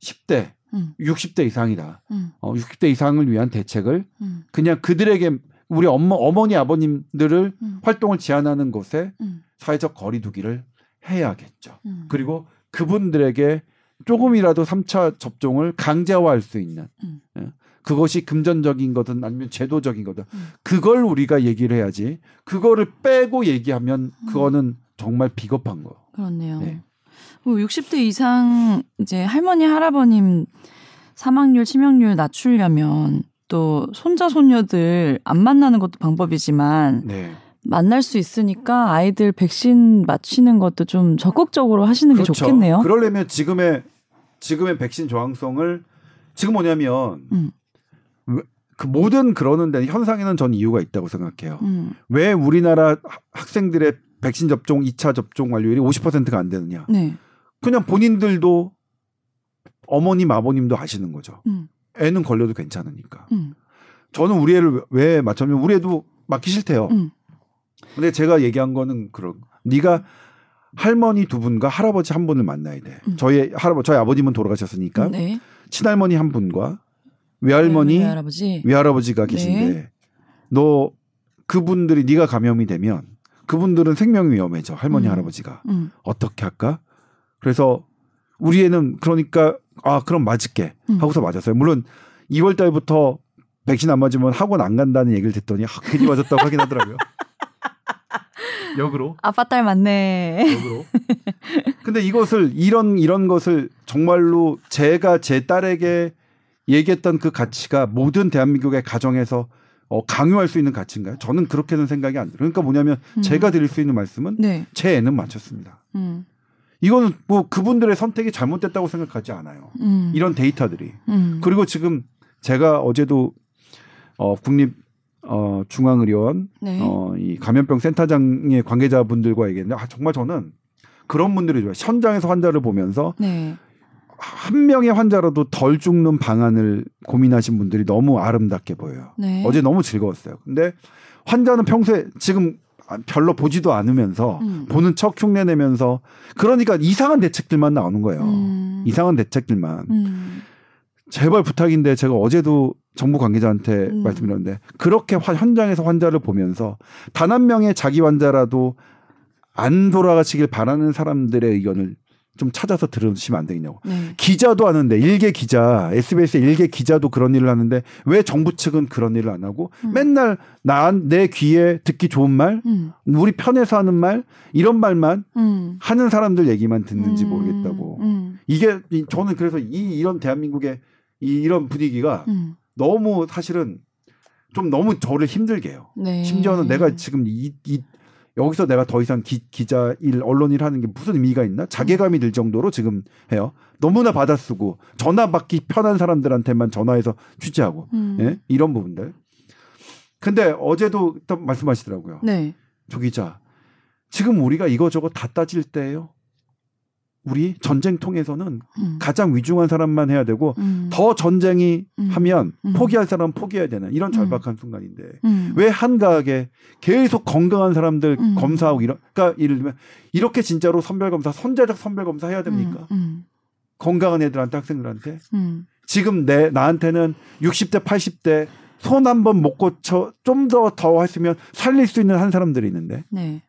10대, 음. 60대 이상이다. 음. 어, 60대 이상을 위한 대책을 음. 그냥 그들에게 우리 엄마 어머니 아버님들을 음. 활동을 제한하는 곳에 음. 사회적 거리두기를 해야겠죠. 음. 그리고 그분들에게 조금이라도 3차 접종을 강제화할 수 있는 음. 예. 그것이 금전적인 거든 아니면 제도적인 거든 음. 그걸 우리가 얘기를 해야지 그거를 빼고 얘기하면 음. 그거는 정말 비겁한 거. 그렇네요. 네. 뭐 60대 이상 이제 할머니 할아버님 사망률 치명률 낮추려면 또 손자 손녀들 안 만나는 것도 방법이지만 네. 만날 수 있으니까 아이들 백신 맞히는 것도 좀 적극적으로 하시는 게 좋겠네요. 그렇죠. 그러려면 지금의 지금의 백신 저항성을 지금 뭐냐면 음. 왜- 그 모든 그러는 데 현상에는 전 이유가 있다고 생각해요. 음. 왜 우리나라 하- 학생들의 백신 접종 2차 접종 완료율이 50%가 안 되느냐? 네. 그냥 본인들도 어머님 아버님도 아시는 거죠. 음. 애는 걸려도 괜찮으니까. 음. 저는 우리 애를 왜 맞췄냐면 우리 애도 맞기 싫대요. 음. 근데 제가 얘기한 거는 그런 네가 할머니 두 분과 할아버지 한 분을 만나야 돼. 음. 저희 할아버지 저희 아버님은 돌아가셨으니까 네. 친할머니 한 분과 외할머니 네, 할아버지. 외할아버지가 계신데 너 그분들이 네가 감염이 되면 그분들은 생명이 위험해져 할머니 음. 할아버지가 음. 어떻게 할까? 그래서 우리 애는 그러니까 아 그럼 맞을게 음. 하고서 맞았어요. 물론 2월 달부터 백신 안 맞으면 학원 안 간다는 얘기를 듣더니 아, 괜히 맞았다고 하긴 하더라고요. 역으로 아빠 딸 맞네. 역으로. 근데 이것을 이런 이런 것을 정말로 제가 제 딸에게 얘기했던 그 가치가 모든 대한민국의 가정에서 어, 강요할 수 있는 가치인가요? 저는 그렇게는 생각이 안 들어요. 그러니까 뭐냐면 음. 제가 드릴 수 있는 말씀은 네. 제 애는 맞췄습니다. 음. 이거는 뭐 그분들의 선택이 잘못됐다고 생각하지 않아요. 음. 이런 데이터들이. 음. 그리고 지금 제가 어제도 어 국립 어 중앙의료원 네. 어 이 감염병 센터장의 관계자분들과 얘기했는데 아 정말 저는 그런 분들이 좋아요. 현장에서 환자를 보면서 네. 한 명의 환자라도 덜 죽는 방안을 고민하신 분들이 너무 아름답게 보여요. 네. 어제 너무 즐거웠어요. 근데 환자는 평소에 지금 별로 보지도 않으면서 음. 보는 척 흉내 내면서 그러니까 이상한 대책들만 나오는 거예요. 음. 이상한 대책들만. 음. 제발 부탁인데 제가 어제도 정부 관계자한테 음. 말씀드렸는데 그렇게 화- 현장에서 환자를 보면서 단 한 명의 자기 환자라도 안 돌아가시길 바라는 사람들의 의견을 좀 찾아서 들으시면 안 되겠냐고. 네. 기자도 하는데 일개 기자, SBS 일개 기자도 그런 일을 하는데 왜 정부 측은 그런 일을 안 하고 음. 맨날 나내 귀에 듣기 좋은 말, 음. 우리 편에서 하는 말 이런 말만 음. 하는 사람들 얘기만 듣는지 음. 모르겠다고. 음. 이게 이- 저는 그래서 이 이런 대한민국의 이 이런 분위기가 음. 너무 사실은 좀 너무 저를 힘들게 해요. 네. 심지어는 내가 지금 이, 이 여기서 내가 더 이상 기, 기자 일 언론 일 하는 게 무슨 의미가 있나 자괴감이 들 정도로 지금 해요. 너무나 받아쓰고 전화 받기 편한 사람들한테만 전화해서 취재하고 음. 예? 이런 부분들. 근데 어제도 또 말씀하시더라고요. 네. 조 기자 지금 우리가 이거저거 다 따질 때예요. 우리 전쟁통에서는 음. 가장 위중한 사람만 해야 되고 음. 더 전쟁이 음. 하면 음. 포기할 사람은 포기해야 되는 이런 음. 절박한 순간인데 음. 왜 한가하게 계속 건강한 사람들 음. 검사하고 이런 그러니까 예를 들면 이렇게 진짜로 선별 검사 선제적 선별 검사 해야 됩니까? 음. 건강한 애들한테 학생들한테 음. 지금 내 나한테는 60대 80대 손 한 번 못 고쳐 좀 더더 했으면 살릴 수 있는 한 사람들이 있는데 네.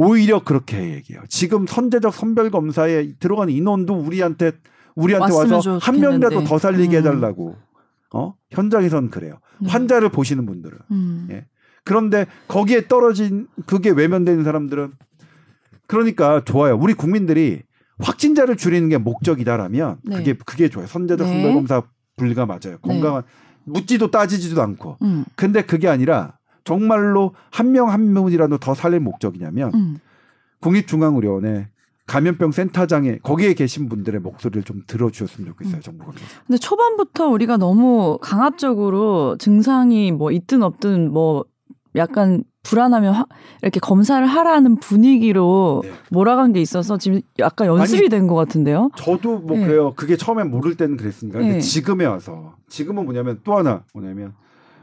오히려 그렇게 얘기해요. 지금 선제적 선별 검사에 들어간 인원도 우리한테 우리한테 와서 한 명이라도. 더 살리게 음. 해달라고. 어 현장에선 그래요. 네. 환자를 보시는 분들은 음. 예. 그런데 거기에 떨어진 그게 외면되는 사람들은 그러니까 좋아요. 우리 국민들이 확진자를 줄이는 게 목적이다라면 네. 그게 그게 좋아요. 선제적 네. 선별 검사 불가 맞아요. 건강한 묻지도 따지지도 않고. 음. 근데 그게 아니라 정말로 한 명 한 명이라도 더 살릴 목적이냐면 음. 국립중앙의료원에 감염병 센터장에 거기에 계신 분들의 목소리를 좀 들어주셨으면 좋겠어요. 음. 정부가. 근데 초반부터 우리가 너무 강압적으로 증상이 뭐 있든 없든 뭐 약간 불안하면 화- 이렇게 검사를 하라는 분위기로 네. 몰아간 게 있어서 지금 약간 연습이 된 것 같은데요. 저도 뭐 네. 그래요. 그게 처음엔 모를 때는 그랬으니까. 근데 네. 지금에 와서 지금은 뭐냐면 또 하나 뭐냐면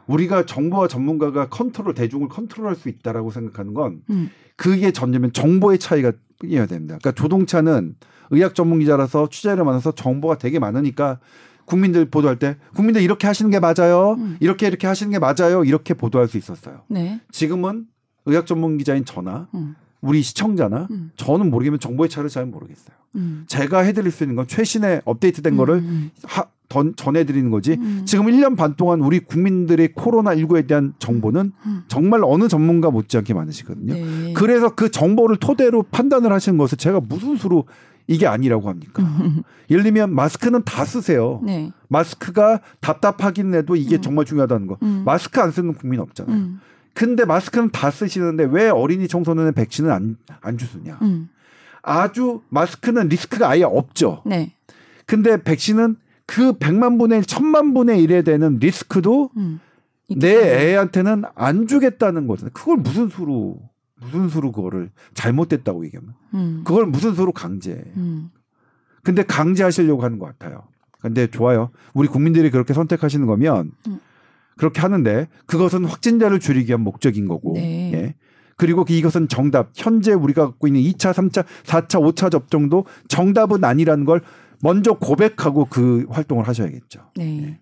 우리가 정부와 전문가가 컨트롤 대중을 컨트롤할 수 있다라고 생각하는 건 음. 그게 전제면 정보의 차이가 이어야 됩니다. 그러니까 조동차는 의학 전문 기자라서 취재를 많아서 정보가 되게 많으니까 국민들 보도할 때 국민들 이렇게 하시는 게 맞아요. 음. 이렇게 이렇게 하시는 게 맞아요. 이렇게 보도할 수 있었어요. 네. 지금은 의학 전문 기자인 저나 음. 우리 시청자나 음. 저는 모르겠지만 정보의 차이를 잘 모르겠어요. 음. 제가 해드릴 수 있는 건 최신의 업데이트된 거를 음. 하, 던, 전해드리는 거지. 음. 지금 1년 반 동안 우리 국민들의 코로나19에 대한 정보는 음. 정말 어느 전문가 못지않게 많으시거든요. 네. 그래서 그 정보를 토대로 판단을 하시는 것을 제가 무슨 수로 이게 아니라고 합니까? 예를 들면 마스크는 다 쓰세요. 네. 마스크가 답답하긴 해도 이게 음. 정말 중요하다는 거. 음. 마스크 안 쓰는 국민 없잖아요. 음. 근데 마스크는 다 쓰시는데 왜 어린이 청소년의 백신은 안, 안 주느냐. 음. 아주 마스크는 리스크가 아예 없죠. 네. 근데 백신은 그 100만 분의 1, 1000만 분의 1에 되는 리스크도 음. 내. 애한테는 안 주겠다는 거잖아요. 그걸 무슨 수로 무슨 수로 그거를 잘못됐다고 얘기하면 음. 그걸 무슨 수로 강제해. 음. 근데 강제하시려고 하는 것 같아요. 근데 좋아요. 우리 국민들이 그렇게 선택하시는 거면 음. 그렇게 하는데 그것은 확진자를 줄이기 위한 목적인 거고. 네. 예. 그리고 이것은 정답. 현재 우리가 갖고 있는 2차, 3차, 4차, 5차 접종도 정답은 아니라는 걸 먼저 고백하고 그 활동을 하셔야겠죠. 네.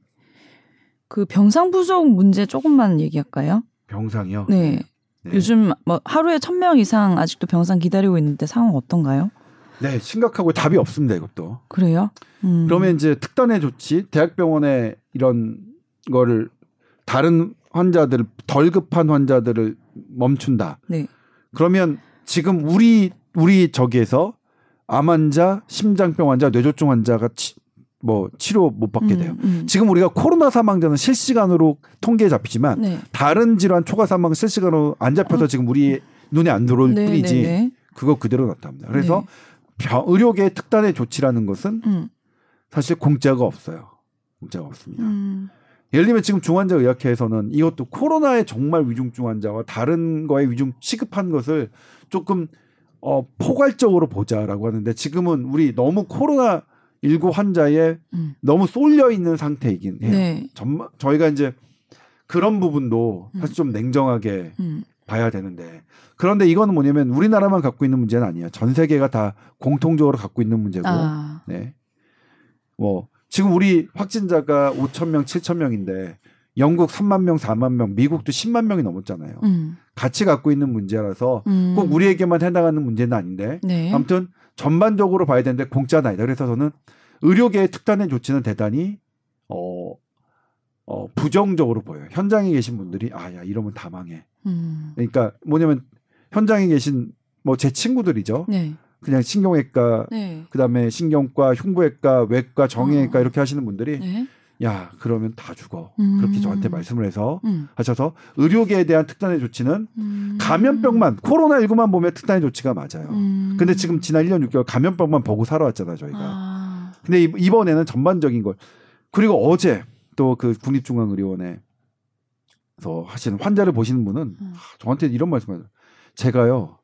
그 병상 부족 문제 조금만 얘기할까요? 병상이요. 네. 네. 요즘 뭐 하루에 천 명 이상 아직도 병상 기다리고 있는데 상황 어떤가요? 네, 심각하고 답이 없습니다. 이것도. 그래요? 음. 그러면 이제 특단의 조치, 대학병원에 이런 거를 다른 환자들 덜 급한 환자들을 멈춘다. 네. 그러면 지금 우리 우리 저기에서 암 환자, 심장병 환자, 뇌졸중 환자가 치- 뭐 치료 못 받게 음, 돼요. 음. 지금 우리가 코로나 사망자는 실시간으로 통계에 잡히지만 네. 다른 질환 초과 사망 실시간으로 안 잡혀서 지금 우리 눈에 안 들어올 네, 뿐이지 네, 네. 그거 그대로 나타납니다. 그래서 네. 병- 의료계의 특단의 조치라는 것은 음, 사실 공짜가 없어요. 공짜가 없습니다. 음, 예를 들면 지금 중환자 의학회에서는 이것도 코로나의 정말 위중증 환자와 다른 거에 위중 시급한 것을 조금 어 포괄적으로 보자라고 하는데 지금은 우리 너무 코로나 19 환자에 음. 너무 쏠려 있는 상태이긴 해요. 네. 전마, 저희가 이제 그런 부분도 음. 사실 좀 냉정하게 음, 봐야 되는데 그런데 이거는 뭐냐면 우리나라만 갖고 있는 문제는 아니야. 전 세계가 다 공통적으로 갖고 있는 문제고. 아, 네. 뭐 지금 우리 확진자가 5천 명, 7천 명인데 영국 3만 명, 4만 명, 미국도 10만 명이 넘었잖아요. 음, 같이 갖고 있는 문제라서 음. 꼭 우리에게만 해당하는 문제는 아닌데 네. 아무튼 전반적으로 봐야 되는데 공짜는 아니다. 그래서 저는 의료계의 특단의 조치는 대단히 어, 어, 부정적으로 보여요. 현장에 계신 분들이 아, 야, 이러면 다 망해. 음, 그러니까 뭐냐면 현장에 계신 뭐 제 친구들이죠. 네. 그냥 신경외과, 네. 그다음에 신경과, 흉부외과, 외과, 정형외과 어. 이렇게 하시는 분들이 네. 야, 그러면 다 죽어. 음. 그렇게 저한테 말씀을 해서 음, 하셔서 의료계에 대한 특단의 조치는 음. 감염병만 코로나 19만 보면 특단의 조치가 맞아요. 음. 근데 지금 지난 1년 6개월 감염병만 보고 살아왔잖아요, 저희가. 아, 근데 이- 이번에는 전반적인 걸. 그리고 어제 또 그 국립중앙의료원에 서 하시는 환자를 보시는 분은 음. 하, 저한테 이런 말씀을 제가요.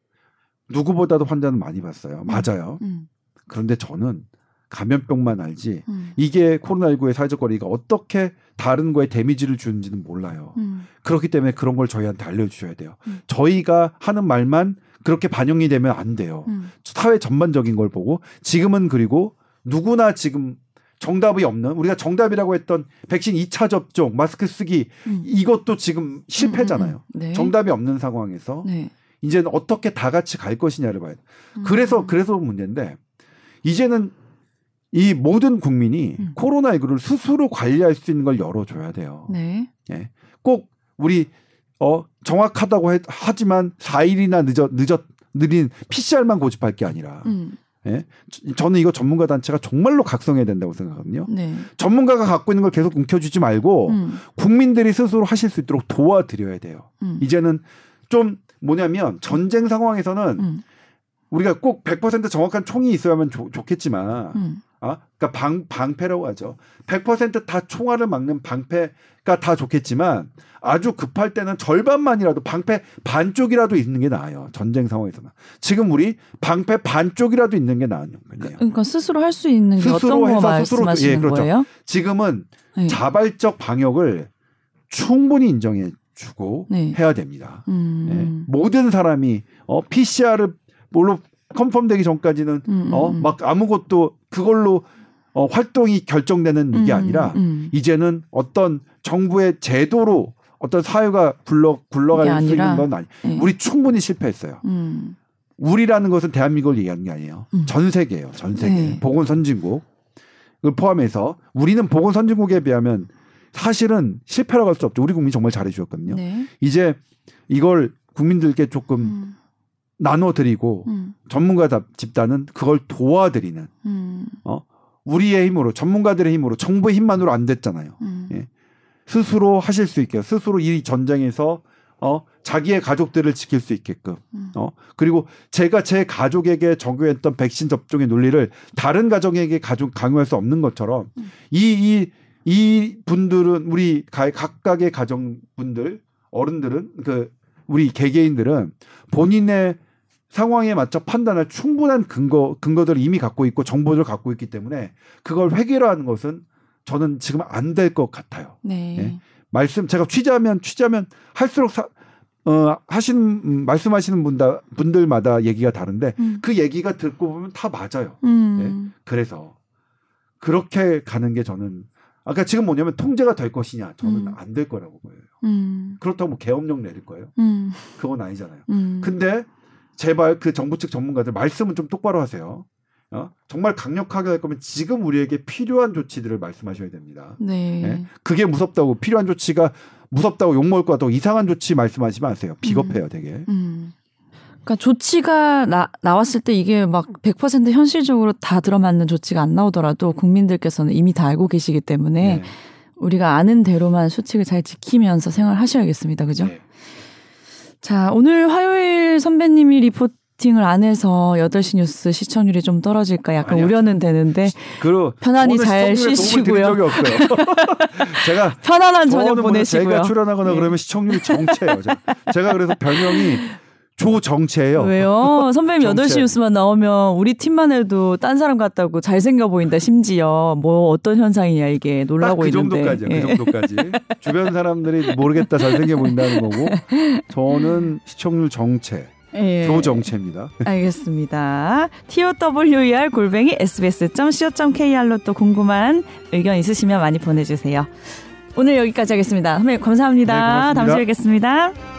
누구보다도 환자는 많이 봤어요. 맞아요. 음, 그런데 저는 감염병만 알지 음, 이게 코로나19의 사회적 거리가 어떻게 다른 거에 데미지를 주는지는 몰라요. 음, 그렇기 때문에 그런 걸 저희한테 알려주셔야 돼요. 음. 저희가 하는 말만 그렇게 반영이 되면 안 돼요. 음, 사회 전반적인 걸 보고 지금은 그리고 누구나 지금 정답이 없는 우리가 정답이라고 했던 백신 2차 접종, 마스크 쓰기 음. 이것도 지금 실패잖아요. 음, 음, 네. 정답이 없는 상황에서 네. 이제는 어떻게 다 같이 갈 것이냐를 봐야 돼. 음. 그래서 그래서 문제인데 이제는 이 모든 국민이 음. 코로나19를 스스로 관리할 수 있는 걸 열어줘야 돼요. 네. 예. 꼭 우리 어 정확하다고 해- 하지만 4일이나 늦어 늦어 느린 PCR만 고집할 게 아니라 음, 예? 저- 저는 이거 전문가 단체가 정말로 각성해야 된다고 생각하거든요. 네. 전문가가 갖고 있는 걸 계속 움켜주지 말고 음, 국민들이 스스로 하실 수 있도록 도와드려야 돼요. 음, 이제는 좀 뭐냐면 전쟁 상황에서는 음, 우리가 꼭 100% 정확한 총이 있어야만 좋- 좋겠지만 음, 아, 그러니까 방 방패라고 하죠. 100%다 총알을 막는 방패가 다 좋겠지만 아주 급할 때는 절반만이라도 방패 반쪽이라도 있는 게 나아요. 전쟁 상황에서는. 지금 우리 방패 반쪽이라도 있는 게 나은 거예요. 그러니까 스스로 할 수 있는 게 어떤 스스로 거 해서 스스로- 예, 그렇죠. 거예요? 지금은 네. 자발적 방역을 충분히 인정해 주고 네. 해야 됩니다. 음, 예. 모든 사람이 어 PCR을 뭘로 컨펌되기 전까지는 음, 어 음. 막 아무것도 그걸로 어 활동이 결정되는 이게 음, 아니라 음. 이제는 어떤 정부의 제도로 어떤 사회가 굴러 굴러갈 수 아니라, 있는 건 아니. 네. 우리 충분히 실패했어요. 음, 우리라는 것은 대한민국을 얘기하는 게 아니에요. 음. 전 세계예요. 전 세계. 네. 보건 선진국. 을 포함해서 우리는 보건 선진국에 비하면 사실은 실패라고 할 수 없죠. 우리 국민이 정말 잘해 주셨거든요. 네. 이제 이걸 국민들께 조금 음, 나눠 드리고 음, 전문가 집단은 그걸 도와드리는 음, 우리의 힘으로 전문가들의 힘으로 정부의 힘만으로 안 됐잖아요. 음, 예. 스스로 하실 수 있게 스스로 이 전쟁에서 어 자기의 가족들을 지킬 수 있게끔 음. 어 그리고 제가 제 가족에게 적용했던 백신 접종의 논리를 다른 가정에게 가족 강요할 수 없는 것처럼 음. 이이 이 분들은 우리 가- 각각의 가정 분들 어른들은 그 우리 개개인들은 본인의 상황에 맞춰 판단할 충분한 근거 근거들을 이미 갖고 있고 정보를 갖고 있기 때문에 그걸 획일화하는 것은 저는 지금 안 될 것 같아요. 네. 예. 말씀 제가 취재하면 취재하면 할수록 사, 어 하시는 음, 말씀하시는 분다 분들마다 얘기가 다른데 음, 그 얘기가 듣고 보면 다 맞아요. 음, 그래서 그렇게 가는 게 저는 아까 지금 뭐냐면 통제가 될 것이냐 저는 음. 안될 거라고 보여요. 음, 그렇다고 뭐 계엄령 내릴 거예요? 음, 그건 아니잖아요. 음. 근데 제발 그 정부 측 전문가들 말씀은 좀 똑바로 하세요. 어? 정말 강력하게 할 거면 지금 우리에게 필요한 조치들을 말씀하셔야 됩니다. 네. 예? 그게 무섭다고 필요한 조치가 무섭다고 욕먹을 것 같다고 이상한 조치 말씀하지 마세요. 비겁해요, 되게. 음. 그러니까 조치가 나, 나왔을 때 이게 막 100% 현실적으로 다 들어맞는 조치가 안 나오더라도 국민들께서는 이미 다 알고 계시기 때문에 네. 우리가 아는 대로만 수칙을 잘 지키면서 생활하셔야겠습니다. 그죠? 네. 자, 오늘 화요일 선배님이 리포팅을 안 해서 8시 뉴스 시청률이 좀 떨어질까 약간 아니요. 우려는 되는데 그 편안히 잘 쉬시고요. 제가 편안한 저녁 보내시고요. 제가 출연하거나 예. 그러면 시청률이 정체예요. 제가, 제가 그래서 별명이 조정체예요. 왜요? 선배님 정체. 8시 뉴스만 나오면 우리 팀만 해도 딴 사람 같다고 잘생겨 보인다 심지어 뭐 어떤 현상이냐 이게 놀라고 딱그 있는데 정도까지요. 예. 그 정도까지. 주변 사람들이 모르겠다 잘생겨 보인다는 거고 저는 시청률 정체, 예. 조정체입니다. 알겠습니다. TOWER 골뱅이 sbs.co.kr로 또 궁금한 의견 있으시면 많이 보내주세요. 오늘 여기까지 하겠습니다. 선배님 감사합니다. 네, 고맙습니다. 다음 주에 뵙겠습니다.